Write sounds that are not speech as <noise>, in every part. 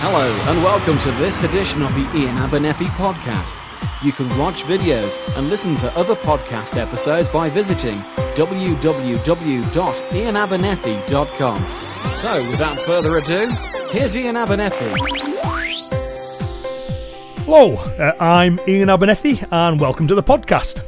Hello, and welcome to this edition of the Ian Abernethy podcast. You can watch videos and listen to other podcast episodes by visiting www.ianabernethy.com. So, without further ado, here's Ian Abernethy. Hello, uh, I'm Ian Abernethy, and welcome to the podcast.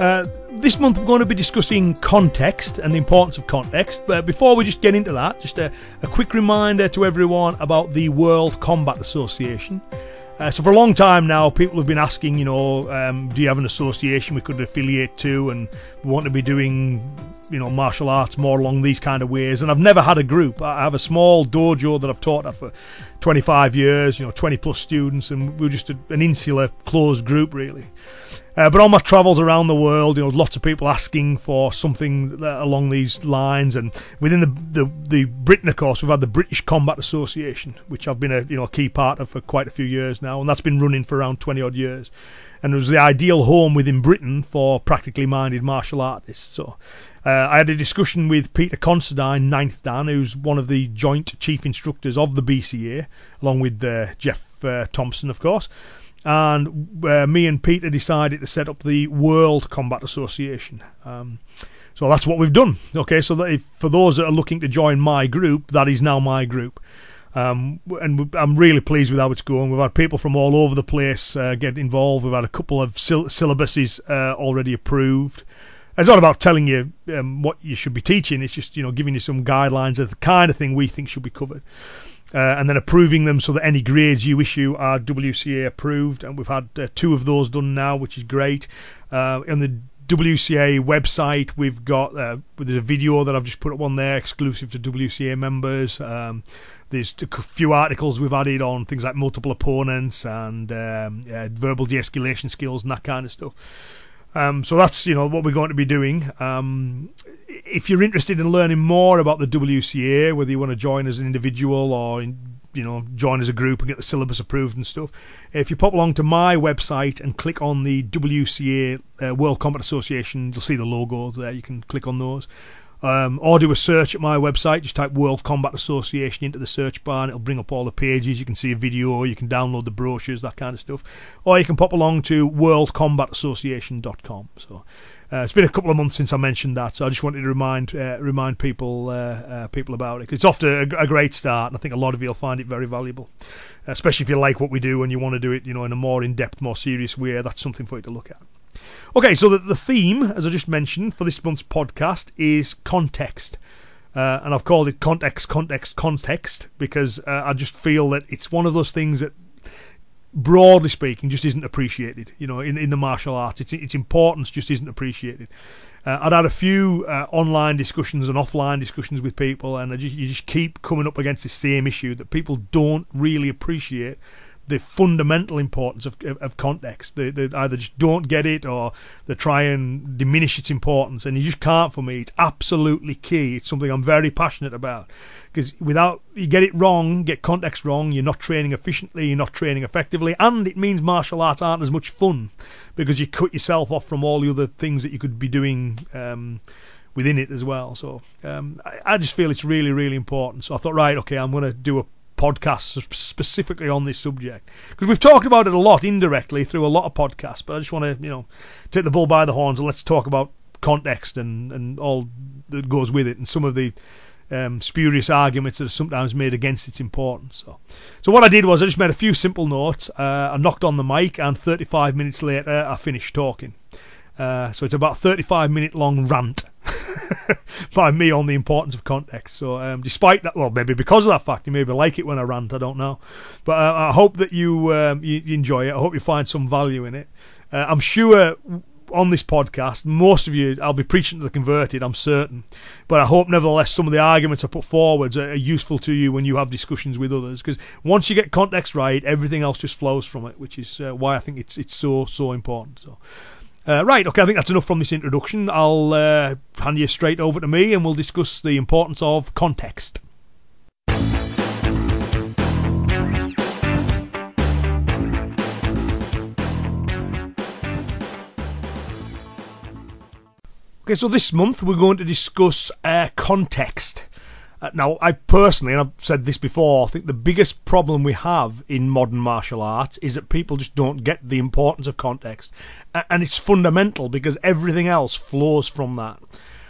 Uh, this month we're going to be discussing context and the importance of context. But before we just get into that, just a, a quick reminder to everyone about the World Combat Association. Uh, so for a long time now, people have been asking, you know, um, do you have an association we could affiliate to, and we want to be doing, you know, martial arts more along these kind of ways. And I've never had a group. I have a small dojo that I've taught at for 25 years, you know, 20 plus students, and we're just a, an insular, closed group, really. Uh, but on my travels around the world, you know, lots of people asking for something along these lines, and within the, the the Britain, of course, we've had the British Combat Association, which I've been a you know a key part of for quite a few years now, and that's been running for around twenty odd years, and it was the ideal home within Britain for practically minded martial artists. So. Uh, I had a discussion with Peter Considine, ninth Dan, who's one of the joint chief instructors of the BCA, along with uh, Geoff uh, Thompson, of course and uh, me and Peter decided to set up the World Combat Association. Um, so that's what we've done. Okay, so if, for those that are looking to join my group, that is now my group. Um, and I'm really pleased with how it's going. We've had people from all over the place uh, get involved. We've had a couple of syll- syllabuses uh, already approved. It's not about telling you um, what you should be teaching. It's just you know giving you some guidelines of the kind of thing we think should be covered uh, and then approving them so that any grades you issue are WCA approved. And we've had uh, two of those done now, which is great. Uh, on the WCA website, we've got uh, there's a video that I've just put up on there, exclusive to WCA members. Um, there's a few articles we've added on things like multiple opponents and um, verbal de-escalation skills and that kind of stuff. Um, so that's you know what we're going to be doing. Um, if you're interested in learning more about the WCA, whether you want to join as an individual or in, you know join as a group and get the syllabus approved and stuff, if you pop along to my website and click on the WCA uh, World Combat Association, you'll see the logos there. You can click on those. Um, or do a search at my website. Just type World Combat Association into the search bar and it'll bring up all the pages. You can see a video, you can download the brochures, that kind of stuff. Or you can pop along to worldcombatassociation.com. So uh, it's been a couple of months since I mentioned that, so I just wanted to remind uh, remind people uh, uh people about it. It's often a, a, great start, and I think a lot of you'll find it very valuable, especially if you like what we do and you want to do it, you know, in a more in depth, more serious way. That's something for you to look at. Okay, so the, the theme, as I just mentioned, for this month's podcast is context. Uh, and I've called it context, context, context because uh, I just feel that it's one of those things that, broadly speaking, just isn't appreciated. You know, in, in the martial arts, its its importance just isn't appreciated. Uh, I'd had a few uh, online discussions and offline discussions with people, and just, you just keep coming up against the same issue that people don't really appreciate the fundamental importance of, of, of context. They, they, either just don't get it or they try and diminish its importance, and you just can't. For me, it's absolutely key. It's something I'm very passionate about because without you get it wrong, get context wrong, you're not training efficiently, you're not training effectively, and it means martial arts aren't as much fun because you cut yourself off from all the other things that you could be doing. Um, within it as well, so um, I, I just feel it's really, really important. So I thought, right, okay, I'm going to do a podcasts specifically on this subject because we've talked about it a lot indirectly through a lot of podcasts. But I just want to, you know, take the bull by the horns and let's talk about context and and all that goes with it and some of the um, spurious arguments that are sometimes made against its importance. So, so what I did was I just made a few simple notes. Uh, I knocked on the mic, and 35 minutes later, I finished talking. Uh, so it's about 35 minute long rant <laughs> by me on the importance of context. So, um, despite that, well, maybe because of that fact, you maybe like it when I rant. I don't know, but uh, I hope that you, um, you, you enjoy it. I hope you find some value in it. Uh, I'm sure on this podcast, most of you, I'll be preaching to the converted, I'm certain. But I hope, nevertheless, some of the arguments I put forwards are, useful to you when you have discussions with others. Because once you get context right, everything else just flows from it, which is uh, why I think it's it's so so important. So. Uh, right, okay, I think that's enough from this introduction. I'll uh, hand you straight over to me and we'll discuss the importance of context. Okay, so this month we're going to discuss uh, context. Uh, now, I personally, and I've said this before, I think the biggest problem we have in modern martial arts is that people just don't get the importance of context. And it's fundamental because everything else flows from that.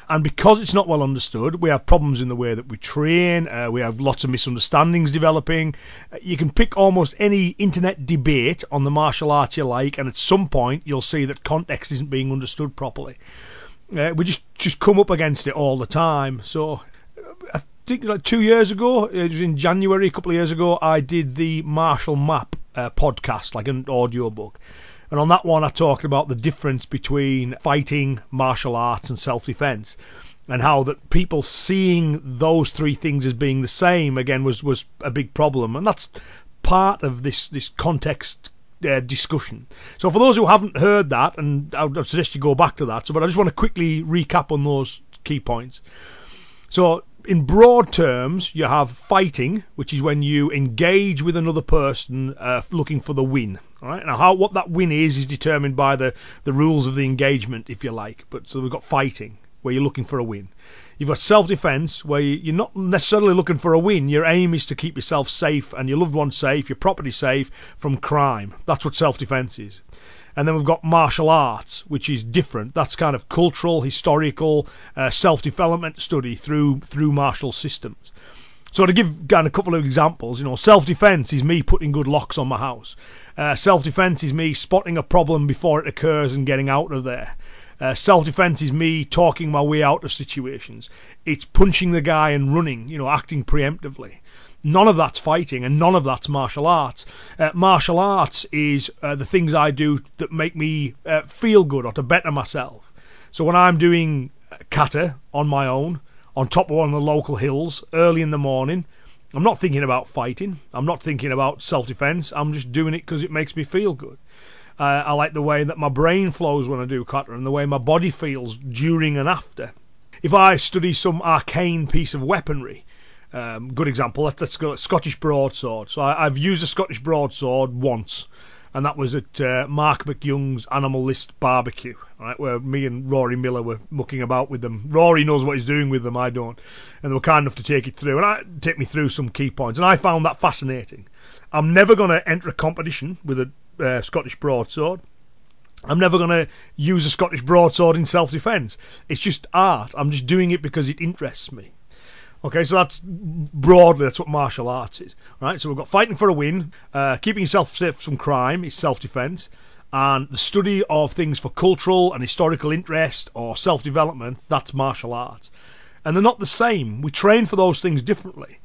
And because it's not well understood, we have problems in the way that we train. Uh, we have lots of misunderstandings developing. Uh, you can pick almost any internet debate on the martial arts you like, and at some point you'll see that context isn't being understood properly. Uh, we just just come up against it all the time. So think like two years ago, it was in January, a couple of years ago, I did the Martial Map uh, podcast, like an audio book. And on that one, I talked about the difference between fighting, martial arts, and self defense. And how that people seeing those three things as being the same again was, was a big problem, and that's part of this this context uh, discussion. So for those who haven't heard that, and I would suggest you go back to that. So, but I just want to quickly recap on those key points. So in broad terms, you have fighting, which is when you engage with another person uh, looking for the win. All right. Now, how what that win is is determined by the the rules of the engagement, if you like. But so we've got fighting, where you're looking for a win. You've got self defense, where you're not necessarily looking for a win. Your aim is to keep yourself safe and your loved ones safe, your property safe from crime. That's what self defense is. And then we've got martial arts, which is different. That's kind of cultural, historical, uh, self-development study through through martial systems. So to give kind of a couple of examples, you know, self-defense is me putting good locks on my house. Uh, self-defense is me spotting a problem before it occurs and getting out of there. Uh, self-defense is me talking my way out of situations. It's punching the guy and running, you know, acting preemptively. None of that's fighting and none of that's martial arts. Uh, martial arts is uh, the things I do that make me uh, feel good or to better myself. So when I'm doing kata on my own, on top of one of the local hills, early in the morning, I'm not thinking about fighting. I'm not thinking about self defense. I'm just doing it because it makes me feel good. Uh, I like the way that my brain flows when I do kata and the way my body feels during and after. If I study some arcane piece of weaponry, um, good example. Let's, go Scottish broadsword. So I, have used a Scottish broadsword once, and that was at uh, Marc MacYoung's Animal List barbecue, right, where me and Rory Miller were mucking about with them. Rory knows what he's doing with them, I don't, and they were kind enough to take it through and I, take me through some key points, and I found that fascinating. I'm never going to enter a competition with a uh, Scottish broadsword. I'm never going to use a Scottish broadsword in self defence. It's just art. I'm just doing it because it interests me. Okay, so that's broadly that's what martial arts is. Right, so we've got fighting for a win, uh, keeping yourself safe from crime is self-defense, and the study of things for cultural and historical interest or self-development that's martial arts, and they're not the same. We train for those things differently.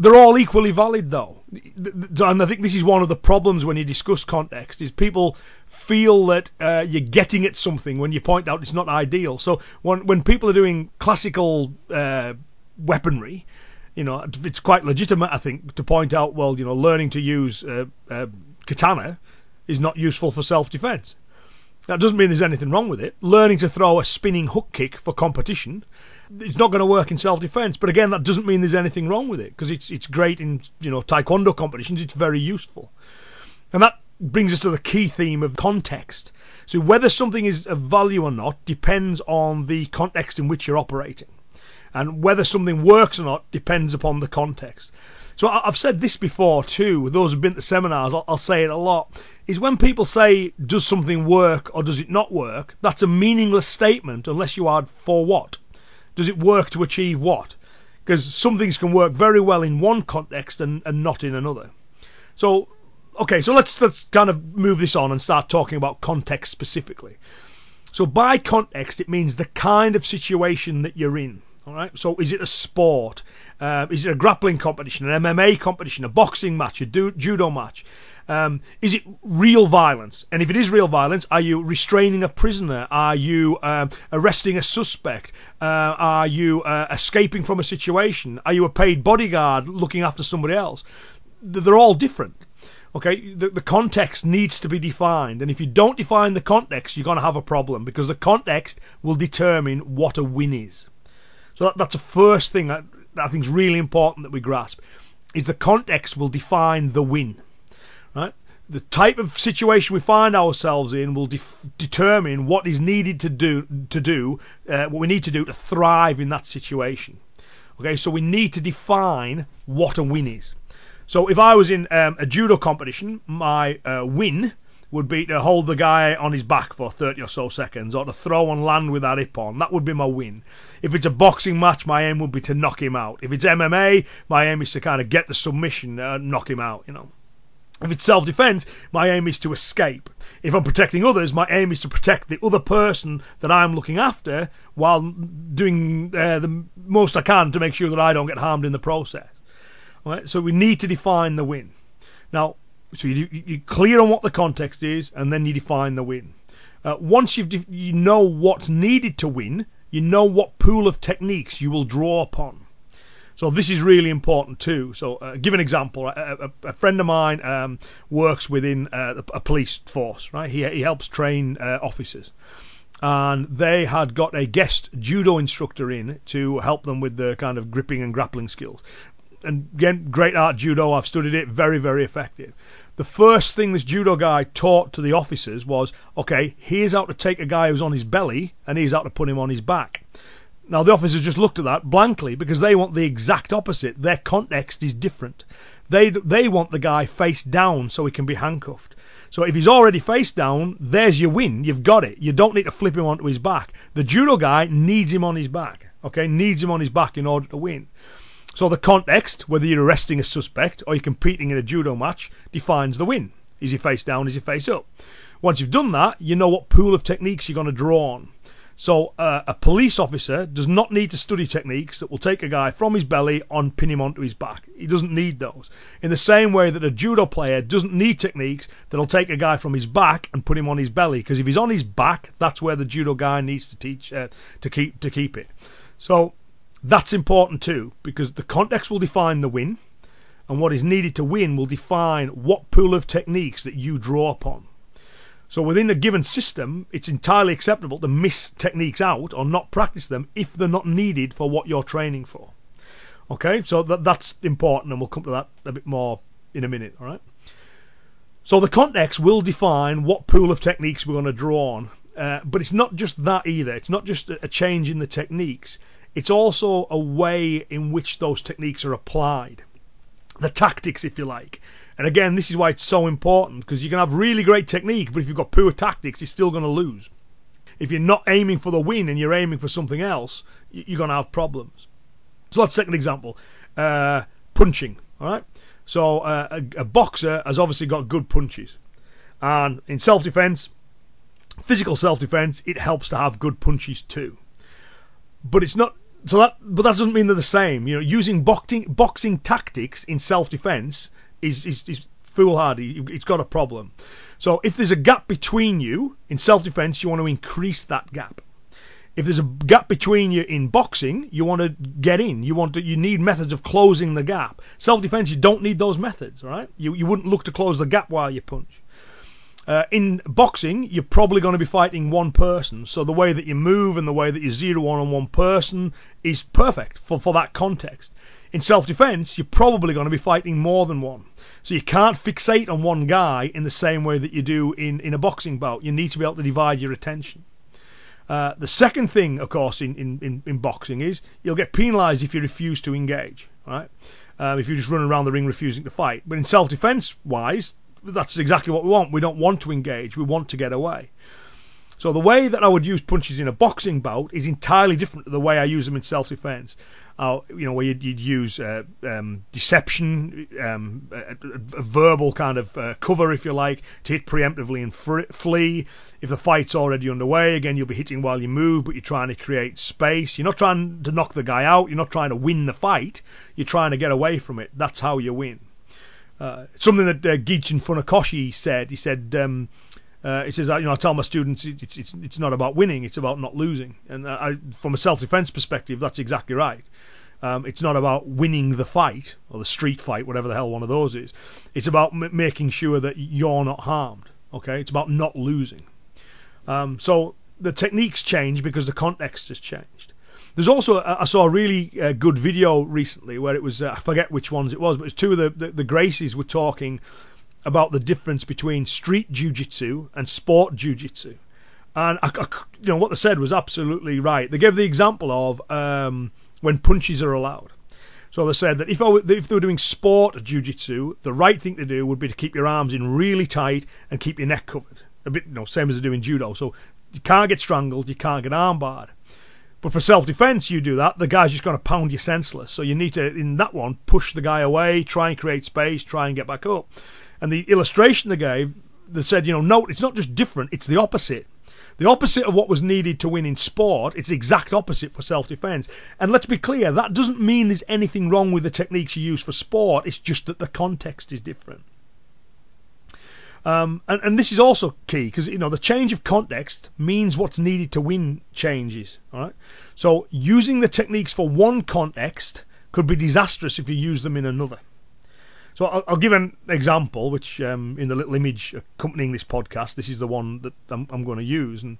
They're all equally valid though, and I think this is one of the problems when you discuss context is people feel that uh, you're getting at something when you point out it's not ideal. So when when people are doing classical uh, weaponry. You know, it's quite legitimate, I think, to point out, well, you know, learning to use uh, uh, katana is not useful for self-defense. That doesn't mean there's anything wrong with it. Learning to throw a spinning hook kick for competition, it's not going to work in self-defense. But again, that doesn't mean there's anything wrong with it because it's it's great in you know taekwondo competitions. It's very useful, and that brings us to the key theme of context. So whether something is of value or not depends on the context in which you're operating and whether something works or not depends upon the context. So I've said this before too. Those who've been to seminars, I'll, say it a lot. Is when people say, "Does something work or does it not work?" That's a meaningless statement unless you add "for what." Does it work to achieve what? Because some things can work very well in one context and, and not in another. So, okay, so let's let's kind of move this on and start talking about context specifically. So by context, it means the kind of situation that you're in. All right. So, is it a sport? Uh, is it a grappling competition, an MMA competition, a boxing match, a du- judo match? Um, is it real violence? And if it is real violence, are you restraining a prisoner? Are you um, arresting a suspect? Uh, are you uh, escaping from a situation? Are you a paid bodyguard looking after somebody else? They're all different. Okay, the, the context needs to be defined, and if you don't define the context, you're going to have a problem because the context will determine what a win is. So that, that's the first thing that, that I think is really important that we grasp is the context will define the win. Right? The type of situation we find ourselves in will def- determine what is needed to do to do uh, what we need to do to thrive in that situation. Okay, so we need to define what a win is. So if I was in um, a judo competition, my uh, win would be to hold the guy on his back for 30 or so seconds or to throw and land with that hip on. That would be my win. If it's a boxing match, my aim would be to knock him out. If it's MMA, my aim is to kind of get the submission and knock him out, you know. If it's self defense, my aim is to escape. If I'm protecting others, my aim is to protect the other person that I'm looking after while doing uh, the most I can to make sure that I don't get harmed in the process. Right? So we need to define the win. Now, so you, you're clear on what the context is, and then you define the win. Uh, once you've you know what's needed to win, you know what pool of techniques you will draw upon. So this is really important too. So, uh, give an example. A, a, a friend of mine um, works within uh, a police force. Right, he he helps train uh, officers, and they had got a guest judo instructor in to help them with the kind of gripping and grappling skills. And again, great art judo. I've studied it. Very very effective. The first thing this judo guy taught to the officers was, okay, here's how to take a guy who's on his belly, and here's how to put him on his back. Now, the officers just looked at that blankly because they want the exact opposite. Their context is different. They, they want the guy face down so he can be handcuffed. So if he's already face down, there's your win. You've got it. You don't need to flip him onto his back. The judo guy needs him on his back. Okay, needs him on his back in order to win. So the context, whether you're arresting a suspect or you're competing in a judo match, defines the win. Is he face down? Is he face up? Once you've done that, you know what pool of techniques you're going to draw on. So uh, a police officer does not need to study techniques that will take a guy from his belly and pin him onto his back. He doesn't need those. In the same way that a judo player doesn't need techniques that'll take a guy from his back and put him on his belly, because if he's on his back, that's where the judo guy needs to teach uh, to keep to keep it. So that's important too, because the context will define the win, and what is needed to win will define what pool of techniques that you draw upon. So within a given system, it's entirely acceptable to miss techniques out or not practice them if they're not needed for what you're training for. Okay, so that that's important, and we'll come to that a bit more in a minute. All right. So the context will define what pool of techniques we're going to draw on, uh, but it's not just that either. It's not just a change in the techniques. It's also a way in which those techniques are applied, the tactics, if you like. And again, this is why it's so important because you can have really great technique, but if you've got poor tactics, you're still going to lose. If you're not aiming for the win and you're aiming for something else, you're going to have problems. So let's take an example uh, punching. All right. So uh, a, a boxer has obviously got good punches. And in self defense, physical self defense, it helps to have good punches too. But it's not so that but that doesn't mean they're the same. You know, using boxing boxing tactics in self defense is, is, is foolhardy. It's got a problem. So if there's a gap between you in self defense, you want to increase that gap. If there's a gap between you in boxing, you want to get in. You want to. You need methods of closing the gap. Self defense, you don't need those methods. Right? You you wouldn't look to close the gap while you punch. Uh, in boxing, you're probably going to be fighting one person, so the way that you move and the way that you zero one on one person is perfect for, for that context. In self defense, you're probably going to be fighting more than one. So you can't fixate on one guy in the same way that you do in, in a boxing bout. You need to be able to divide your attention. Uh, the second thing, of course, in, in, in, boxing is you'll get penalised if you refuse to engage, right? Um, if you just run around the ring refusing to fight. But in self defence wise, that's exactly what we want. We don't want to engage, we want to get away. So the way that I would use punches in a boxing bout is entirely different to the way I use them in self defence uh, you know, where you'd, you'd use uh, um, deception, um, a, a, verbal kind of uh, cover, if you like, to hit preemptively and fr- flee. If the fight's already underway, again, you'll be hitting while you move, but you're trying to create space. You're not trying to knock the guy out. You're not trying to win the fight. You're trying to get away from it. That's how you win. Uh, something that uh, Funakoshi said. He said. Um, uh, he says, you know, I tell my students it's, it's, it's not about winning, it's about not losing. And I, from a self defense perspective, that's exactly right. Um, it's not about winning the fight or the street fight, whatever the hell one of those is. It's about m- making sure that you're not harmed. Okay, it's about not losing. Um, so the techniques change because the context has changed. There's also I saw a really uh, good video recently where it was uh, I forget which ones it was, but it was two of the, the, the Gracies were talking about the difference between street jujitsu and sport jujitsu. And I, I, you know what they said was absolutely right. They gave the example of um, when punches are allowed. So they said that if, I, if they were doing sport jiu-jitsu, the right thing to do would be to keep your arms in really tight and keep your neck covered. A bit, you know, same as they do in judo. So you can't get strangled, you can't get armbarred. But for self-defense, you do that, the guy's just going to pound you senseless. So you need to, in that one, push the guy away, try and create space, try and get back up. And the illustration they gave, they said, you know, no, it's not just different, it's the opposite. The opposite of what was needed to win in sport, it's the exact opposite for self defense. And let's be clear, that doesn't mean there's anything wrong with the techniques you use for sport, it's just that the context is different. Um, and, and this is also key because you know the change of context means what's needed to win changes. All right, so using the techniques for one context could be disastrous if you use them in another. So I'll, I'll give an example, which um, in the little image accompanying this podcast, this is the one that I'm, I'm going to use, and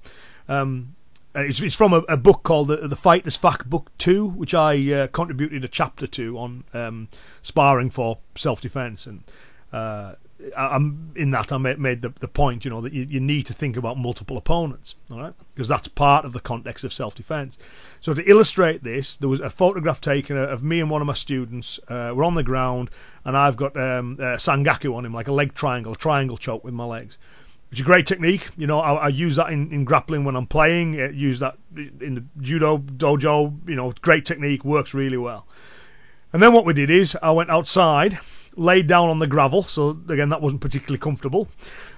um, it's, it's, from a, a, book called the, the Fighter's Fact Book Two, which I uh, contributed a chapter to on um, sparring for self defense, and uh, I'm in that I made the, the point, you know, that you, you need to think about multiple opponents, all right, because that's part of the context of self-defense. So to illustrate this, there was a photograph taken of me and one of my students. Uh, we're on the ground, and I've got um, sankaku on him, like a leg triangle, a triangle choke with my legs. Which is a great technique. You know, I, I use that in, in grappling when I'm playing. I use that in the judo dojo. You know, great technique, works really well. And then what we did is I went outside laid down on the gravel, so again, that wasn't particularly comfortable.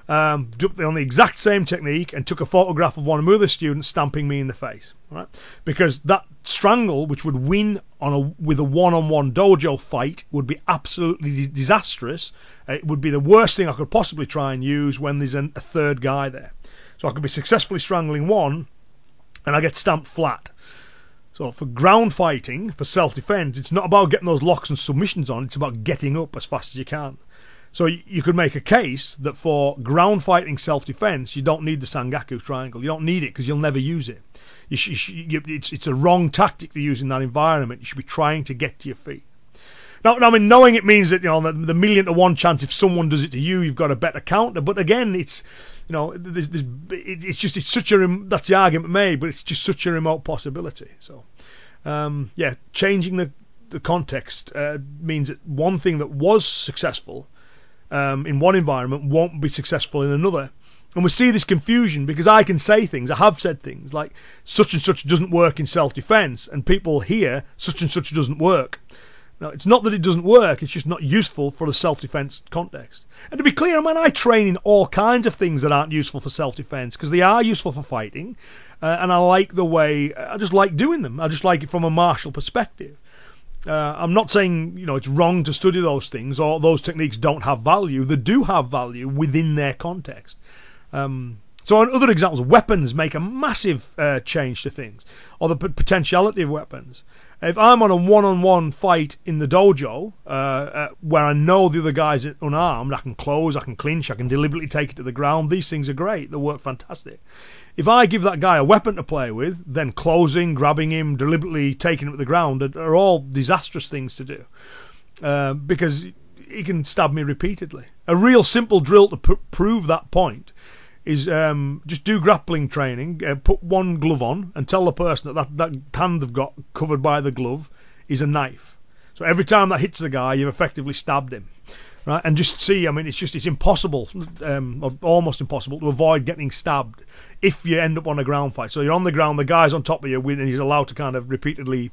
Um, on the exact same technique and took a photograph of one of my other students stamping me in the face, right? Because that strangle, which would win on a with a one-on-one dojo fight, would be absolutely disastrous. It would be the worst thing I could possibly try and use when there's an, a third guy there. So I could be successfully strangling one, and I get stamped flat. So for ground fighting, for self-defense, it's not about getting those locks and submissions on. It's about getting up as fast as you can. So you could make a case that for ground fighting self-defense, you don't need the Sankaku triangle. You don't need it because you'll never use it. You sh- you, it's, it's a wrong tactic to use in that environment. You should be trying to get to your feet. Now, I mean, knowing it means that you know the, the million to one chance if someone does it to you, you've got a better counter. But again, it's you know, there's, there's, it's just it's such a that's the argument made, but it's just such a remote possibility. So, um, yeah, changing the the context uh, means that one thing that was successful um, in one environment won't be successful in another. And we see this confusion because I can say things, I have said things like such and such doesn't work in self defense, and people hear such and such doesn't work. Now, it's not that it doesn't work, it's just not useful for the self defense context. And to be clear, I mean, I train in all kinds of things that aren't useful for self defense because they are useful for fighting, uh, and I like the way, I just like doing them. I just like it from a martial perspective. Uh, I'm not saying you know it's wrong to study those things or those techniques don't have value. They do have value within their context. Um, so, on other examples, weapons make a massive uh, change to things, or the potentiality of weapons. If I'm on a one-on-one fight in the dojo uh, uh, where I know the other guy's unarmed, I can close, I can clinch, I can deliberately take it to the ground. These things are great; they work fantastic. If I give that guy a weapon to play with, then closing, grabbing him, deliberately taking him to the ground are, are all disastrous things to do uh, because he can stab me repeatedly. A real simple drill to p- prove that point is um, just do grappling training, uh, put one glove on, and tell the person that, that that hand they've got covered by the glove is a knife. So every time that hits the guy, you've effectively stabbed him, right? And just see, I mean, it's just it's impossible, um, almost impossible to avoid getting stabbed if you end up on a ground fight. So you're on the ground, the guy's on top of you, and he's allowed to kind of repeatedly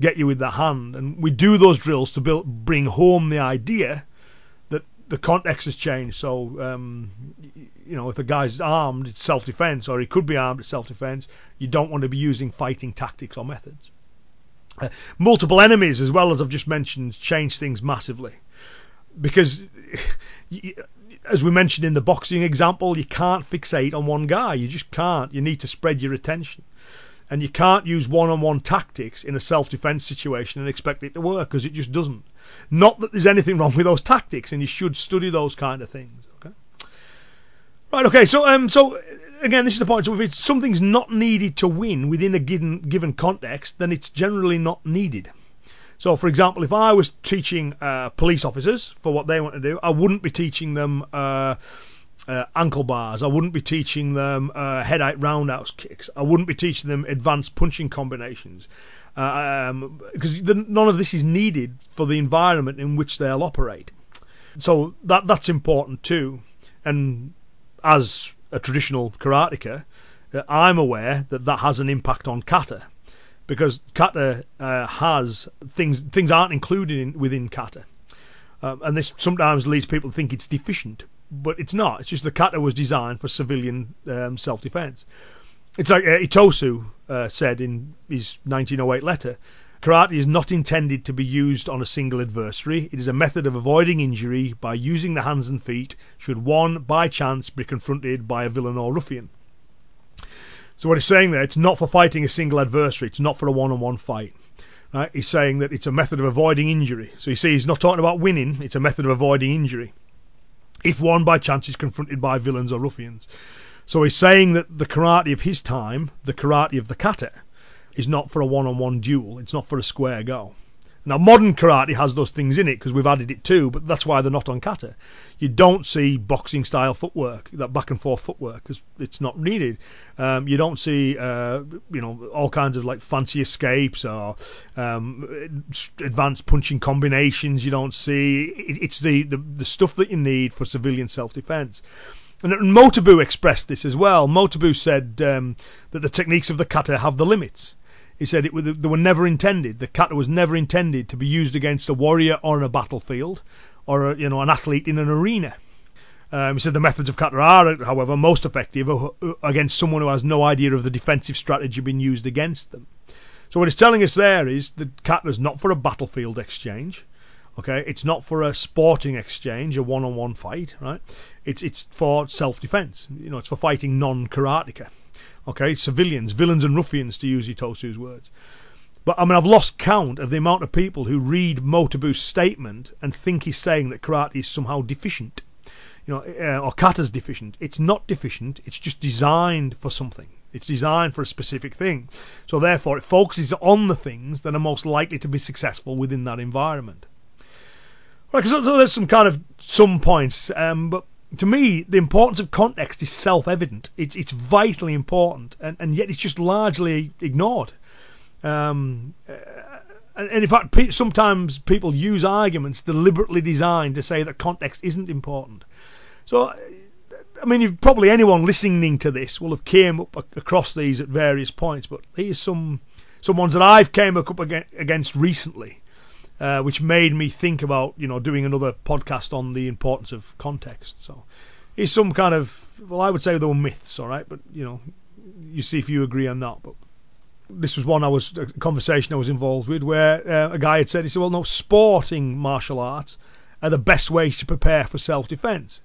get you with the hand. And we do those drills to build, bring home the idea that the context has changed. So um, you know, if the guy's armed, it's self defense, or he could be armed, it's self defense. You don't want to be using fighting tactics or methods. Uh, multiple enemies, as well as I've just mentioned, change things massively. Because, <laughs> as we mentioned in the boxing example, you can't fixate on one guy. You just can't. You need to spread your attention. And you can't use one on one tactics in a self defense situation and expect it to work because it just doesn't. Not that there's anything wrong with those tactics, and you should study those kind of things. Right. Okay. So um. So again, this is the point. So if something's not needed to win within a given given context, then it's generally not needed. So, for example, if I was teaching uh, police officers for what they want to do, I wouldn't be teaching them uh, uh, ankle bars. I wouldn't be teaching them uh, head out roundhouse kicks. I wouldn't be teaching them advanced punching combinations. uh, um, because none of this is needed for the environment in which they'll operate. So that that's important too. And as a traditional karateka, uh, I'm aware that that has an impact on kata because kata uh, has things things aren't included in, within kata, um, and this sometimes leads people to think it's deficient, but it's not. It's just the kata was designed for civilian um, self defense. It's like uh, Itosu uh, said in his 1908 letter. Karate is not intended to be used on a single adversary. It is a method of avoiding injury by using the hands and feet should one, by chance, be confronted by a villain or ruffian. So what he's saying there, it's not for fighting a single adversary. It's not for a one-on-one fight. Right? He's saying that it's a method of avoiding injury. So you see, he's not talking about winning. It's a method of avoiding injury. If one by chance is confronted by villains or ruffians. So he's saying that the karate of his time, the karate of the kata, is not for a one-on-one duel. It's not for a square go. Now, modern karate has those things in it because we've added it too, but that's why they're not on kata. You don't see boxing style footwork, that back and forth footwork, because it's not needed. Um, you don't see, uh, you know, all kinds of like fancy escapes or um, advanced punching combinations. You don't see. it's the, the, the stuff that you need for civilian self defense. And Motobu expressed this as well. Motobu said um, that the techniques of the kata have the limits. He said it they were never intended. The kata was never intended to be used against a warrior or on a battlefield, or a, you know an athlete in an arena. Um, he said the methods of kata are, however, most effective against someone who has no idea of the defensive strategy being used against them. So what he's telling us there is that kata is not for a battlefield exchange. Okay, it's not for a sporting exchange, a one-on-one fight, right? It's it's for self-defense. You know, it's for fighting non-karateka. Okay, civilians, villains, and ruffians, to use Itosu's words. But I mean, I've lost count of the amount of people who read Motobu's statement and think he's saying that karate is somehow deficient, you know, uh, or kata's deficient. It's not deficient. It's just designed for something. It's designed for a specific thing. So therefore, it focuses on the things that are most likely to be successful within that environment. Right, so, there's some kind of some points, um, but to me, the importance of context is self evident. It's, it's vitally important, and, and yet it's just largely ignored. Um, uh, and, in fact, pe- sometimes people use arguments deliberately designed to say that context isn't important. So, I mean, probably anyone listening to this will have came up across these at various points, but here's some some ones that I've came up against recently uh, which made me think about you know doing another podcast on the importance of context. So it's some kind of well, I would say they were myths, all right, but you know, you see if you agree or not. But this was one I was a conversation I was involved with where uh, a guy had said he said, well, no, sporting martial arts are the best ways to prepare for self defense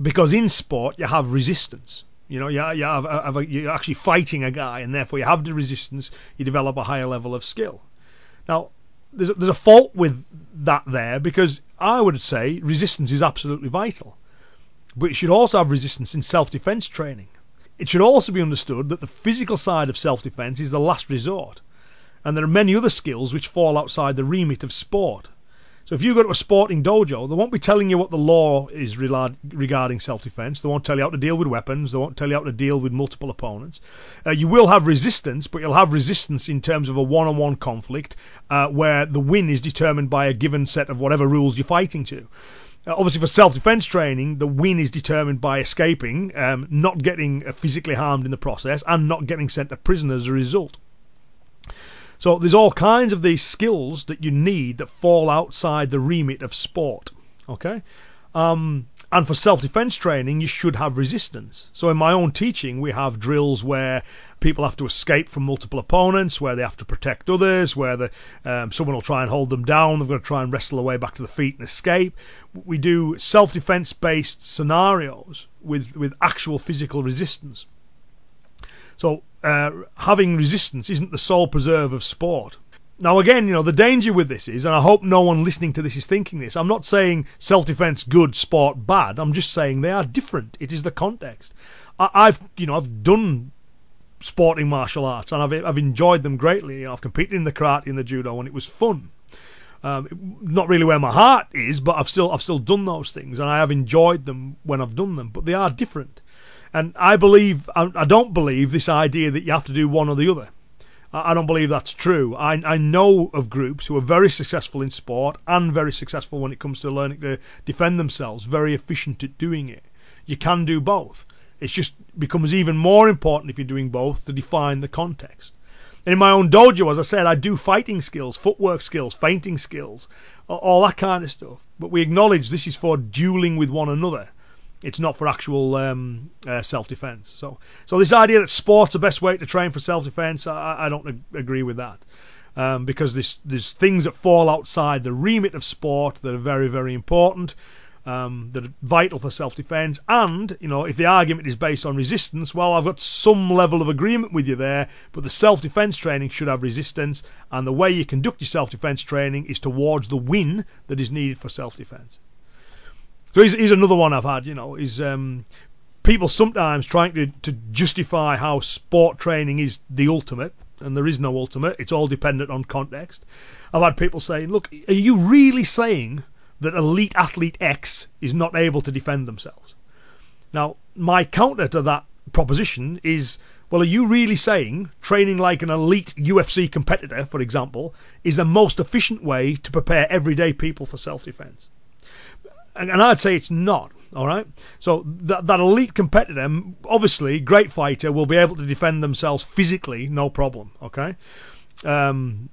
because in sport you have resistance. You know, you, you have, have a, you're actually fighting a guy, and therefore you have the resistance. You develop a higher level of skill. Now, there's there's a fault with that there because I would say resistance is absolutely vital, but it should also have resistance in self-defense training. It should also be understood that the physical side of self-defense is the last resort, and there are many other skills which fall outside the remit of sport. So if you go to a sporting dojo, they won't be telling you what the law is regarding self-defense. They won't tell you how to deal with weapons. They won't tell you how to deal with multiple opponents. Uh, you will have resistance, but you'll have resistance in terms of a one-on-one conflict uh, where the win is determined by a given set of whatever rules you're fighting to. Uh, obviously, for self-defense training, the win is determined by escaping, um, not getting physically harmed in the process, and not getting sent to prison as a result. So there's all kinds of these skills that you need that fall outside the remit of sport. Okay? Um, and for self defense training, you should have resistance. So in my own teaching, we have drills where people have to escape from multiple opponents, where they have to protect others, where the, um, someone will try and hold them down, they've got to try and wrestle their way back to the feet and escape. We do self defense based scenarios with, with actual physical resistance. So uh, having resistance isn't the sole preserve of sport. Now, again, you know, the danger with this is, and I hope no one listening to this is thinking this, I'm not saying self defense good, sport bad. I'm just saying they are different. It is the context. I, have you know, I've done sporting martial arts and I've, I've enjoyed them greatly. You know, I've competed in the karate and the judo and it was fun. Um, not really where my heart is, but I've still I've still done those things and I have enjoyed them when I've done them. But they are different. And I believe, I don't believe this idea that you have to do one or the other. I, don't believe that's true. I, I know of groups who are very successful in sport and very successful when it comes to learning to defend themselves, very efficient at doing it. You can do both. It just becomes even more important if you're doing both to define the context. And in my own dojo, as I said, I do fighting skills, footwork skills, feinting skills, all that kind of stuff. But we acknowledge this is for dueling with one another. It's not for actual um, uh, self-defense. So, so this idea that sport's the best way to train for self-defense, I, I don't ag- agree with that. Um, because there's, there's things that fall outside the remit of sport that are very, very important um, that are vital for self-defense. And you know, if the argument is based on resistance, well, I've got some level of agreement with you there. But the self-defense training should have resistance, and the way you conduct your self-defense training is towards the win that is needed for self-defense. So he's, here's another one I've had. You know, is um, people sometimes trying to, to justify how sport training is the ultimate, and there is no ultimate. It's all dependent on context. I've had people saying, "Look, are you really saying that elite athlete X is not able to defend themselves. Now, my counter to that proposition is well, are you really saying training like an elite UFC competitor, for example, is the most efficient way to prepare everyday people for self defense? And, I'd say it's not. All right. So that that elite competitor, obviously, great fighter, will be able to defend themselves physically, no problem. Okay. Um,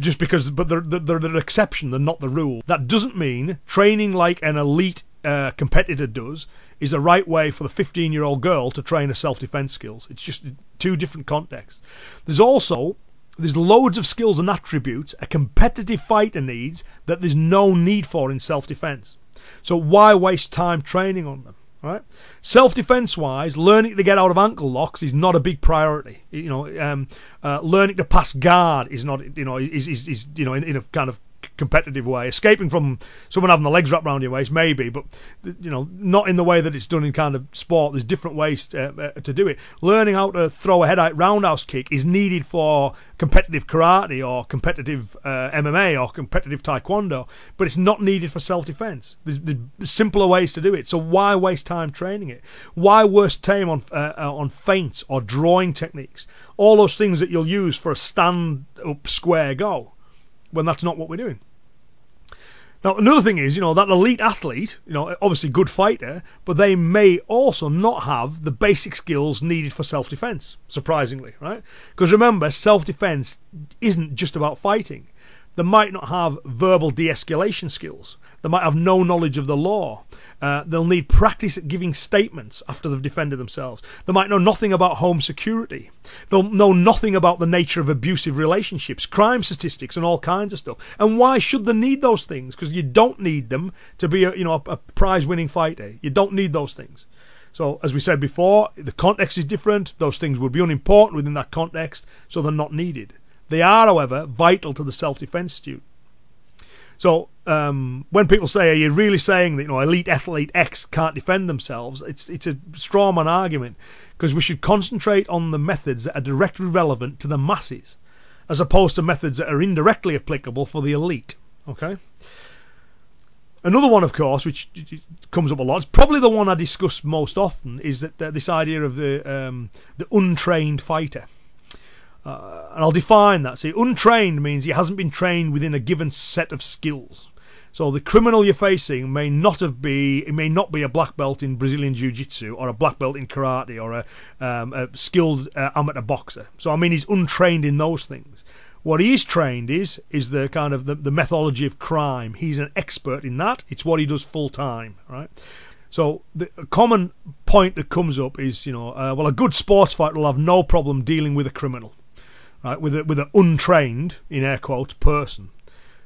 just because, but they're, they're, they're exception, they're not the rule. That doesn't mean training like an elite uh, competitor does is the right way for the 15 year old girl to train her self defense skills. It's just two different contexts. There's also there's loads of skills and attributes a competitive fighter needs that there's no need for in self defense. So why waste time training on them? Right, self-defense wise, learning to get out of ankle locks is not a big priority. You know, um, uh, learning to pass guard is not, you know, is, is, is you know in, in a kind of competitive way. Escaping from someone having the legs wrapped around your waist, maybe, but you know, not in the way that it's done in kind of sport. There's different ways to, uh, to do it. Learning how to throw a head roundhouse kick is needed for competitive karate or competitive uh, MMA or competitive taekwondo, but it's not needed for self defense. There's, there's, simpler ways to do it. So why waste time training it? Why waste time on uh, uh on feints or drawing techniques? All those things that you'll use for a stand up square go when that's not what we're doing. Now, another thing is, you know, that elite athlete, you know, obviously good fighter, but they may also not have the basic skills needed for self defense, surprisingly, right? Because remember, self defense isn't just about fighting. They might not have verbal de escalation skills. They might have no knowledge of the law. Uh, they'll need practice at giving statements after they've defended themselves. They might know nothing about home security. They'll know nothing about the nature of abusive relationships, crime statistics, and all kinds of stuff. And why should they need those things? Because you don't need them to be a, you know, a, a prize-winning fighter. You don't need those things. So, as we said before, the context is different. Those things would be unimportant within that context, so they're not needed. They are, however, vital to the self-defense student. So um, when people say, "Are you really saying that you know elite athlete X can't defend themselves?" It's it's a strawman argument because we should concentrate on the methods that are directly relevant to the masses, as opposed to methods that are indirectly applicable for the elite. Okay. Another one, of course, which comes up a lot, is probably the one I discuss most often, is that this idea of the um, the untrained fighter. Uh, and I'll define that. See, untrained means he hasn't been trained within a given set of skills. So the criminal you're facing may not have be it may not be a black belt in Brazilian jiu-jitsu or a black belt in karate or a, um, a skilled uh, amateur boxer. So I mean he's untrained in those things. What he is trained is is the kind of the, the methodology of crime. He's an expert in that. It's what he does full time, right? So the common point that comes up is, you know, uh, well, a good sports fighter will have no problem dealing with a criminal right, with a, with an untrained, in air quotes, person.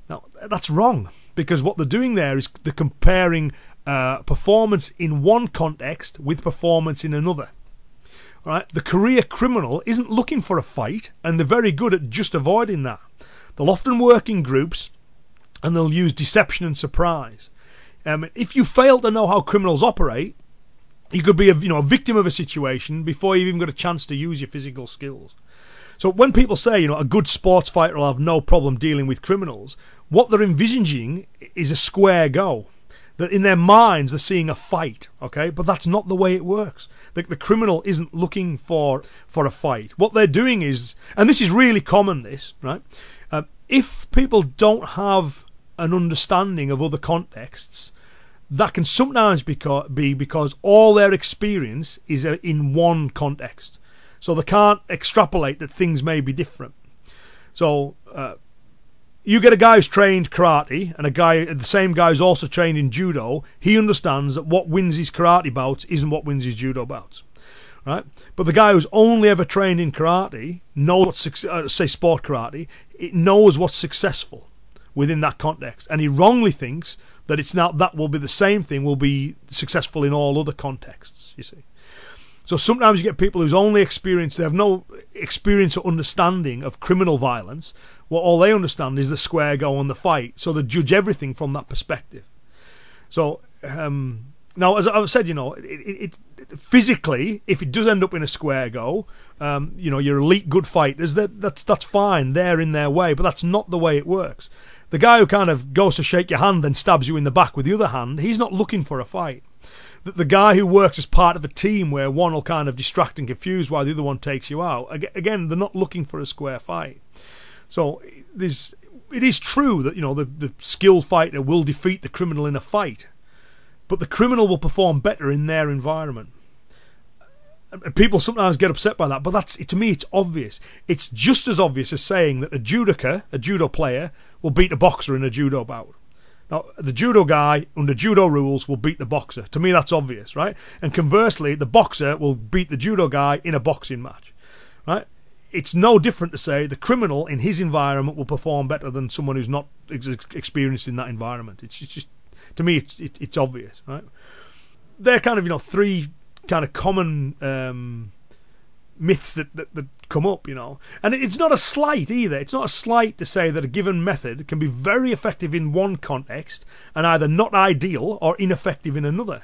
Now that's wrong because what they're doing there is they're comparing uh, performance in one context with performance in another. Right, the career criminal isn't looking for a fight, and they're very good at just avoiding that. They'll often work in groups, and they'll use deception and surprise. Um, if you fail to know how criminals operate, you could be a you know a victim of a situation before you've even got a chance to use your physical skills. So when people say, you know, a good sports fighter will have no problem dealing with criminals, what they're envisaging is a square go. that in their minds they're seeing a fight, okay? But that's not the way it works. The, the criminal isn't looking for for a fight. What they're doing is, and this is really common, this right? Uh, if people don't have an understanding of other contexts, that can sometimes be because all their experience is uh, in one context, so they can't extrapolate that things may be different. So. Uh, you get a guy who's trained karate and a guy, the same guy who's also trained in judo. He understands that what wins his karate bouts isn't what wins his judo bouts, right? But the guy who's only ever trained in karate knows what, uh, say, sport karate, it knows what's successful within that context, and he wrongly thinks that it's not that will be the same thing will be successful in all other contexts. You see. So sometimes you get people whose only experience, they have no experience or understanding of criminal violence, what all they understand is the square go and the fight. So they judge everything from that perspective. So um, now, as I've said, you know, it, it, it, physically, if it does end up in a square go, um, you know, your elite good fighters, that that's that's fine. They're in their way, but that's not the way it works. The guy who kind of goes to shake your hand and stabs you in the back with the other hand, he's not looking for a fight. The, the guy who works as part of a team where one will kind of distract and confuse while the other one takes you out, again, they're not looking for a square fight. So there's it is true that you know the, the skilled fighter will defeat the criminal in a fight, but the criminal will perform better in their environment. And people sometimes get upset by that, but that's to me it's obvious. It's just as obvious as saying that a judoka, a judo player, will beat a boxer in a judo bout. Now, the judo guy under judo rules will beat the boxer. To me, that's obvious, right? And conversely, the boxer will beat the judo guy in a boxing match, right? it's no different to say the criminal in his environment will perform better than someone who's not ex- experienced in that environment. It's, it's just to me, it's it, it's obvious, right? They're kind of you know three kind of common um, myths that, that, that come up, you know, and it's not a slight either. It's not a slight to say that a given method can be very effective in one context and either not ideal or ineffective in another.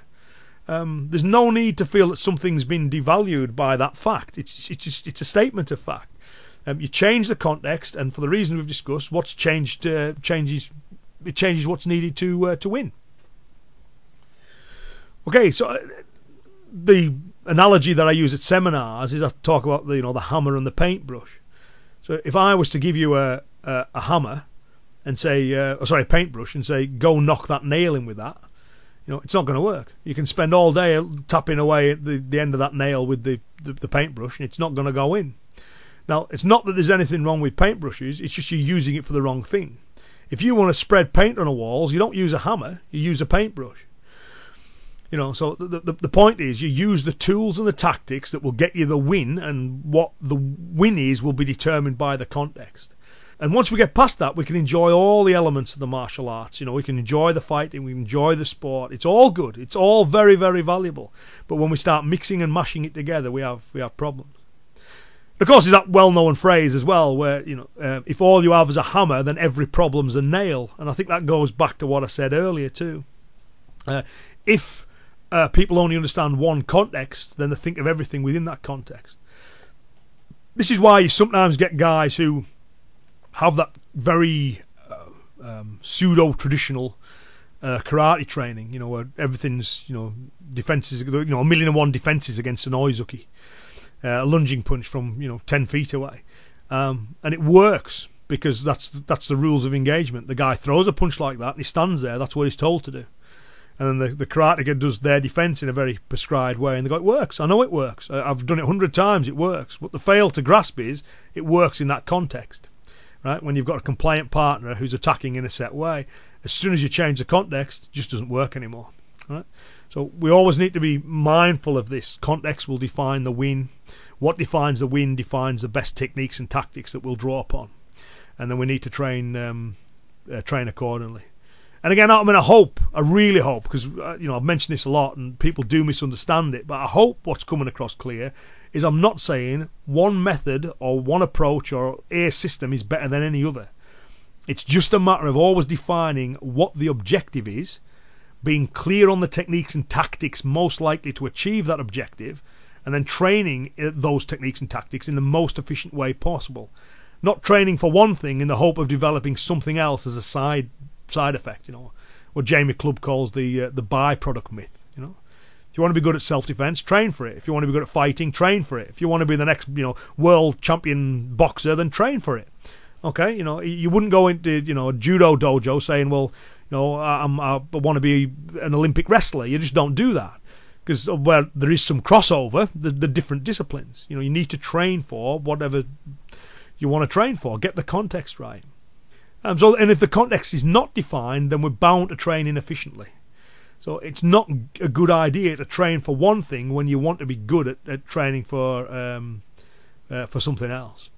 Um, there's no need to feel that something's been devalued by that fact. It's it's just, it's a statement of fact. Um, you change the context, and for the reason we've discussed, what's changed uh, changes it changes what's needed to uh, to win. Okay, so uh, the analogy that I use at seminars is I talk about the you know the hammer and the paintbrush. So if I was to give you a a, a hammer and say, uh, oh, sorry, a paintbrush, and say, go knock that nail in with that, you know, it's not going to work. You can spend all day tapping away at the, the end of that nail with the, the, the paintbrush, and it's not going to go in. Now, it's not that there's anything wrong with paintbrushes, it's just you're using it for the wrong thing. If you want to spread paint on the walls, you don't use a hammer, you use a paintbrush. You know, so the, the, the point is you use the tools and the tactics that will get you the win, and what the win is will be determined by the context. And once we get past that, we can enjoy all the elements of the martial arts. You know, we can enjoy the fighting, we enjoy the sport. It's all good. It's all very, very valuable. But when we start mixing and mashing it together, we have we have problems. Of course, there's that well-known phrase as well, where you know, uh, if all you have is a hammer, then every problem's a nail. And I think that goes back to what I said earlier too. Uh, if uh, people only understand one context, then they think of everything within that context. This is why you sometimes get guys who have that very uh, um, pseudo traditional uh, karate training, you know, where everything's, you know, defenses, you know, a million and one defenses against an oizuki, uh, a lunging punch from, you know, 10 feet away. Um, and it works because that's that's the rules of engagement. The guy throws a punch like that and he stands there, that's what he's told to do. And then the, the karateka does their defense in a very prescribed way, and they go, It works. I know it works. I've done it hundred times, it works. What they fail to grasp is it works in that context right? When you've got a compliant partner who's attacking in a set way, as soon as you change the context, it just doesn't work anymore, right? So we always need to be mindful of this. Context will define the win. What defines the win defines the best techniques and tactics that we'll draw upon, and then we need to train um, uh, train accordingly. And again, I'm mean, I hope, I really hope, because uh, you know I've mentioned this a lot, and people do misunderstand it. But I hope what's coming across clear is I'm not saying one method or one approach or a system is better than any other. It's just a matter of always defining what the objective is, being clear on the techniques and tactics most likely to achieve that objective, and then training uh, those techniques and tactics in the most efficient way possible. Not training for one thing in the hope of developing something else as a side side effect. You know, what Jamie Clubb calls the uh, the byproduct myth. You know, if you want to be good at self defense, train for it. If you want to be good at fighting, train for it. If you want to be the next you know world champion boxer, then train for it. Okay, you know, you wouldn't go into you know a judo dojo saying, well, you know, I'm, I want to be an Olympic wrestler. You just don't do that because well, there is some crossover, the, the different disciplines. You know, you need to train for whatever you want to train for. Get the context right. Um, so, and if the context is not defined, then we're bound to train inefficiently. So it's not a good idea to train for one thing when you want to be good at, at training for um, uh, for something else.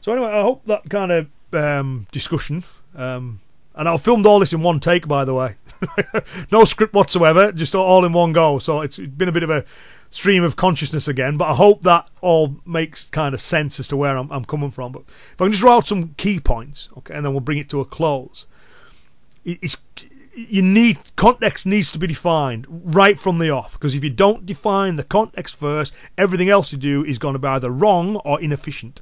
So anyway, I hope that kind of um, discussion, um, and I filmed all this in one take, by the way, <laughs> no script whatsoever, just all in one go. So it's been a bit of a stream of consciousness again, but I hope that all makes kind of sense as to where I'm, I'm coming from. But if I can just draw out some key points, okay, and then we'll bring it to a close. It's you need context needs to be defined right from the off because if you don't define the context first, everything else you do is going to be either wrong or inefficient.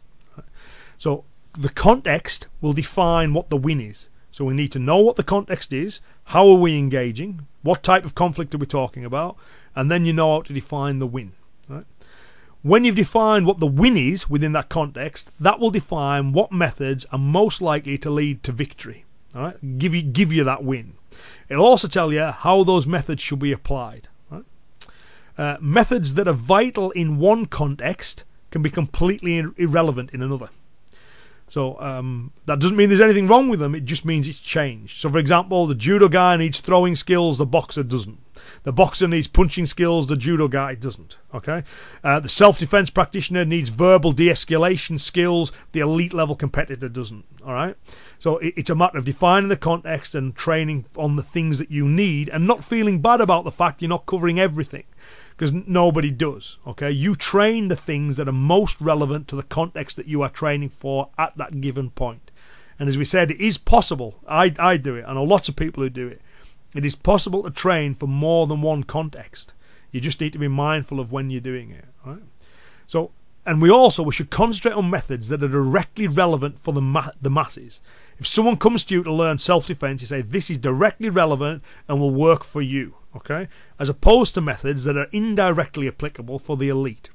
So the context will define what the win is. So we need to know what the context is, how are we engaging, what type of conflict are we talking about, and then you know how to define the win. Right? When you've defined what the win is within that context, that will define what methods are most likely to lead to victory. All right? Give you give you that win. It'll also tell you how those methods should be applied. Right? Uh, methods that are vital in one context can be completely irrelevant in another. So um, that doesn't mean there's anything wrong with them. It just means it's changed. So, for example, the judo guy needs throwing skills, the boxer doesn't. The boxer needs punching skills, the judo guy doesn't. Okay, uh, the self-defense practitioner needs verbal de-escalation skills, the elite level competitor doesn't. All right, so it, it's a matter of defining the context and training on the things that you need, and not feeling bad about the fact you're not covering everything because nobody does. Okay, you train the things that are most relevant to the context that you are training for at that given point. And as we said, it is possible. I I do it. and know lots of people who do it. It is possible to train for more than one context. You just need to be mindful of when you're doing it. Right? So, and we also we should concentrate on methods that are directly relevant for the ma- the masses. If someone comes to you to learn self-defense, you say this is directly relevant and will work for you okay, as opposed to methods that are indirectly applicable for the elite.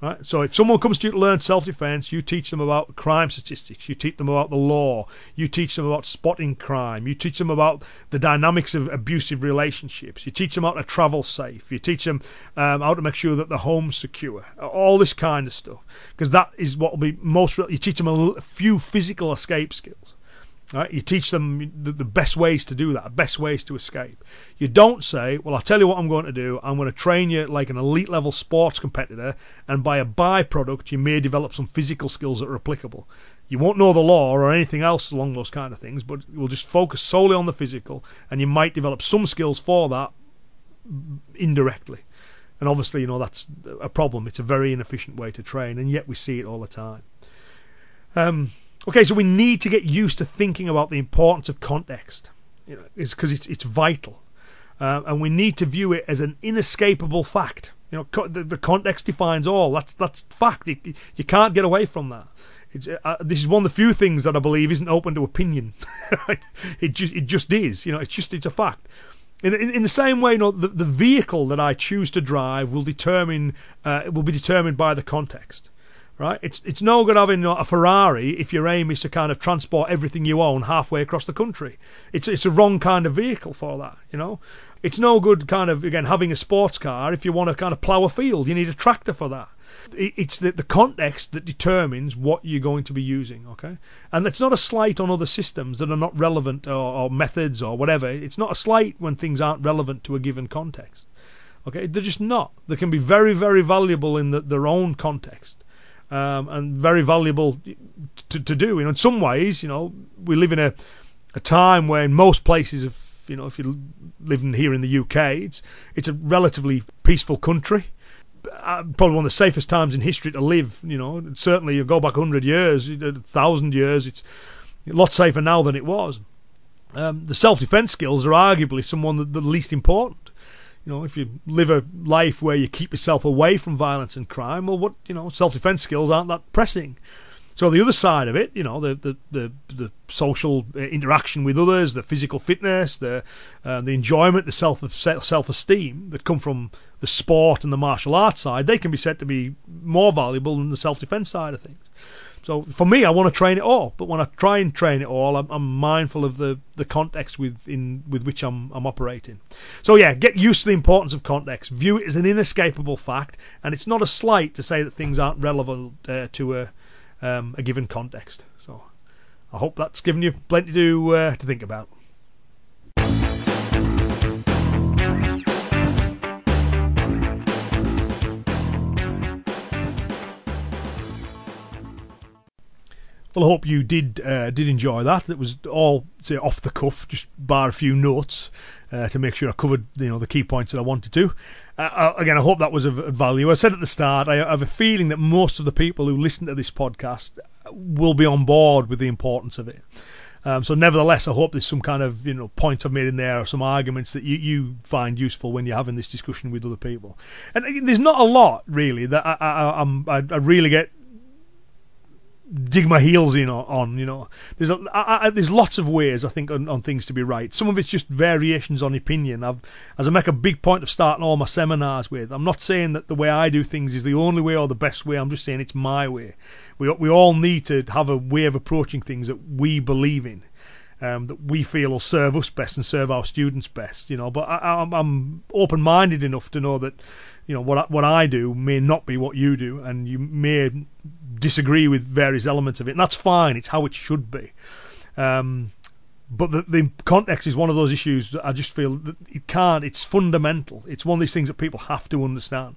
Right? So if someone comes to you to learn self-defense, you teach them about crime statistics, you teach them about the law, you teach them about spotting crime, you teach them about the dynamics of abusive relationships, you teach them how to travel safe, you teach them um, how to make sure that the home's secure, all this kind of stuff, because that is what will be most. You teach them a few physical escape skills. Right? You teach them the, the, best ways to do that, best ways to escape. You don't say, "Well, I'll tell you what I'm going to do. I'm going to train you like an elite level sports competitor, and by a byproduct, you may develop some physical skills that are applicable." You won't know the law or anything else along those kind of things, but we'll just focus solely on the physical, and you might develop some skills for that indirectly. And obviously, you know that's a problem. It's a very inefficient way to train, and yet we see it all the time. Um, Okay, so we need to get used to thinking about the importance of context. It's because it's it's vital, uh, and we need to view it as an inescapable fact. You know, co- the, the, context defines all. That's that's fact. It, you can't get away from that. Uh, this is one of the few things that I believe isn't open to opinion. <laughs> it just it just is. You know, it's just it's a fact. In, in, in, the same way, you know, the, the vehicle that I choose to drive will determine uh, will be determined by the context right? It's it's no good having a Ferrari if your aim is to kind of transport everything you own halfway across the country. It's it's a wrong kind of vehicle for that, you know. It's no good kind of again having a sports car if you want to kind of plough a field. You need a tractor for that. It's the, the context that determines what you're going to be using, okay? And it's not a slight on other systems that are not relevant or, or methods or whatever. It's not a slight when things aren't relevant to a given context. Okay, they're just not. They can be very, very valuable in the, their own context um, and very valuable to, to do. You know, in some ways, you know, we live in a a time where in most places of you know, if you're living here in the UK, it's it's a relatively peaceful country. Uh, probably one of the safest times in history to live. You know, certainly you go back hundred years, thousand years, it's a lot safer now than it was. Um, the self-defense skills are arguably some one the, the least important you know, if you live a life where you keep yourself away from violence and crime, well, what you know, self-defense skills aren't that pressing. So the other side of it, you know, the the the, the social uh, interaction with others, the physical fitness, the uh, the enjoyment, the self self esteem that come from the sport and the martial arts side, they can be said to be more valuable than the self defense side of things. So for me, I want to train it all, but when I try and train it all, I'm, I'm mindful of the, the context with in with which I'm I'm operating. So yeah, get used to the importance of context. View it as an inescapable fact, and it's not a slight to say that things aren't relevant uh, to a um, a given context. So I hope that's given you plenty to uh, to think about. Well, I hope you did uh, did enjoy that. That was all say, off the cuff, just bar a few notes uh, to make sure I covered you know the key points that I wanted to. Uh again, I hope that was of value. I said at the start, I have a feeling that most of the people who listen to this podcast will be on board with the importance of it. Um, so, nevertheless, I hope there's some kind of you know points I've made in there, or some arguments that you, you find useful when you're having this discussion with other people. And uh, there's not a lot really that I, I, I, I really get dig my heels in on. you know, there's a, I, I, there's lots of ways I think on, on, things to be right. Some of it's just variations on opinion. I've, as I make a big point of starting all my seminars with, I'm not saying that the way I do things is the only way or the best way. I'm just saying it's my way. We we all need to have a way of approaching things that we believe in. Um, that we feel will serve us best and serve our students best, you know. But I, I'm, open-minded enough to know that, you know, what I, what I do may not be what you do, and you may disagree with various elements of it, and that's fine. It's how it should be. Um, but the, the context is one of those issues that I just feel that it can't. It's fundamental. It's one of these things that people have to understand.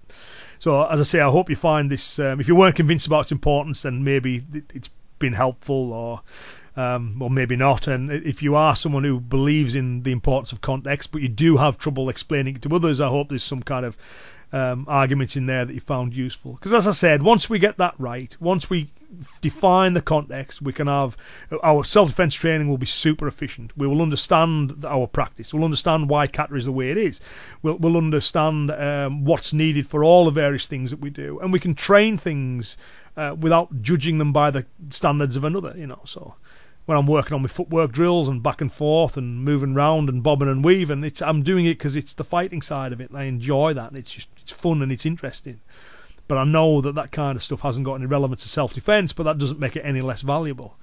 So, as I say, I hope you find this. Um, if you weren't convinced about its importance, then maybe it's been helpful, or um, or maybe not. And if you are someone who believes in the importance of context, but you do have trouble explaining it to others, I hope there's some kind of um, arguments in there that you found useful. Because as I said, once we get that right, once we define the context, we can have our self-defense training will be super efficient. We will understand our practice. We'll understand why kata is the way it is. We'll, we'll understand um, what's needed for all the various things that we do, and we can train things uh, without judging them by the standards of another. You know, so when I'm working on my footwork drills and back and forth and moving around and bobbing and weaving, it's I'm doing it because it's the fighting side of it. I enjoy that. It's just it's fun and it's interesting. But I know that that kind of stuff hasn't got any relevance to self defence, but that doesn't make it any less valuable.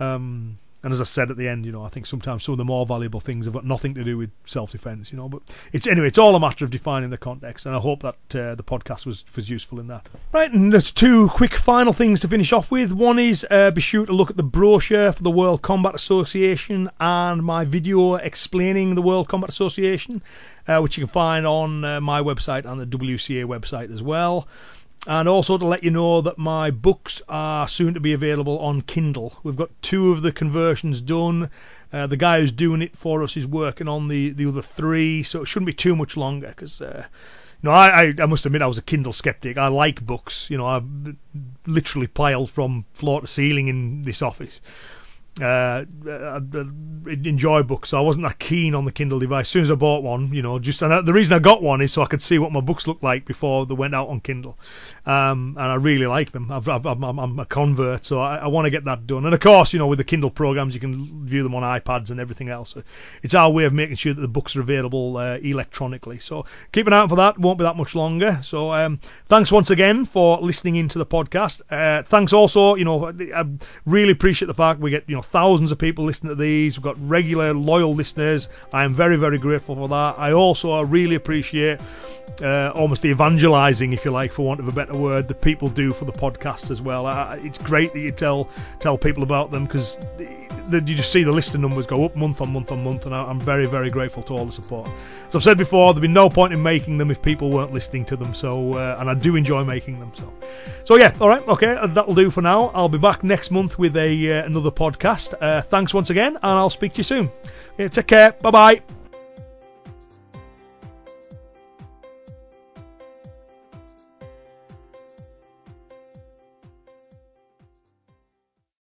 Um, and as I said at the end, you know, I think sometimes some of the more valuable things have got nothing to do with self-defense, you know. But it's anyway, it's all a matter of defining the context, and I hope that uh, the podcast was was useful in that. Right, and there's two quick final things to finish off with. One is uh, be sure to look at the brochure for the World Combat Association and my video explaining the World Combat Association, uh, which you can find on uh, my website and the WCA website as well. And also to let you know that my books are soon to be available on Kindle. We've got two of the conversions done. Uh, the guy who's doing it for us is working on the, the other three, so it shouldn't be too much longer. Because, uh, you know, I, I, I must admit I was a Kindle skeptic. I like books. You know, I've literally piled from floor to ceiling in this office uh, uh, enjoy books, so I wasn't that keen on the Kindle device. As soon as I bought one, you know, just and the reason I got one is so I could see what my books looked like before they went out on Kindle, um, and I really like them. I am a convert, so I, I want to get that done. And of course, you know, with the Kindle programs, you can view them on iPads and everything else. It's our way of making sure that the books are available uh, electronically. So keep an eye out for that. Won't be that much longer. So um, thanks once again for listening into the podcast. Uh, thanks also, you know, I really appreciate the fact we get you know thousands of people listening to these. We've got regular, loyal listeners. I am very, very grateful for that. I also really appreciate uh, almost the evangelizing, if you like, for want of a better word, that people do for the podcast as well. I, it's great that you tell tell people about them because you just see the listening numbers go up month on month on month, and I'm very, very grateful to all the support. As I've said before, there'd be no point in making them if people weren't listening to them. So, uh, and I do enjoy making them. So, so yeah, all right, okay, that'll do for now. I'll be back next month with a uh, another podcast. Uh, thanks once again, and I'll speak to you soon. Yeah, take care. Bye bye.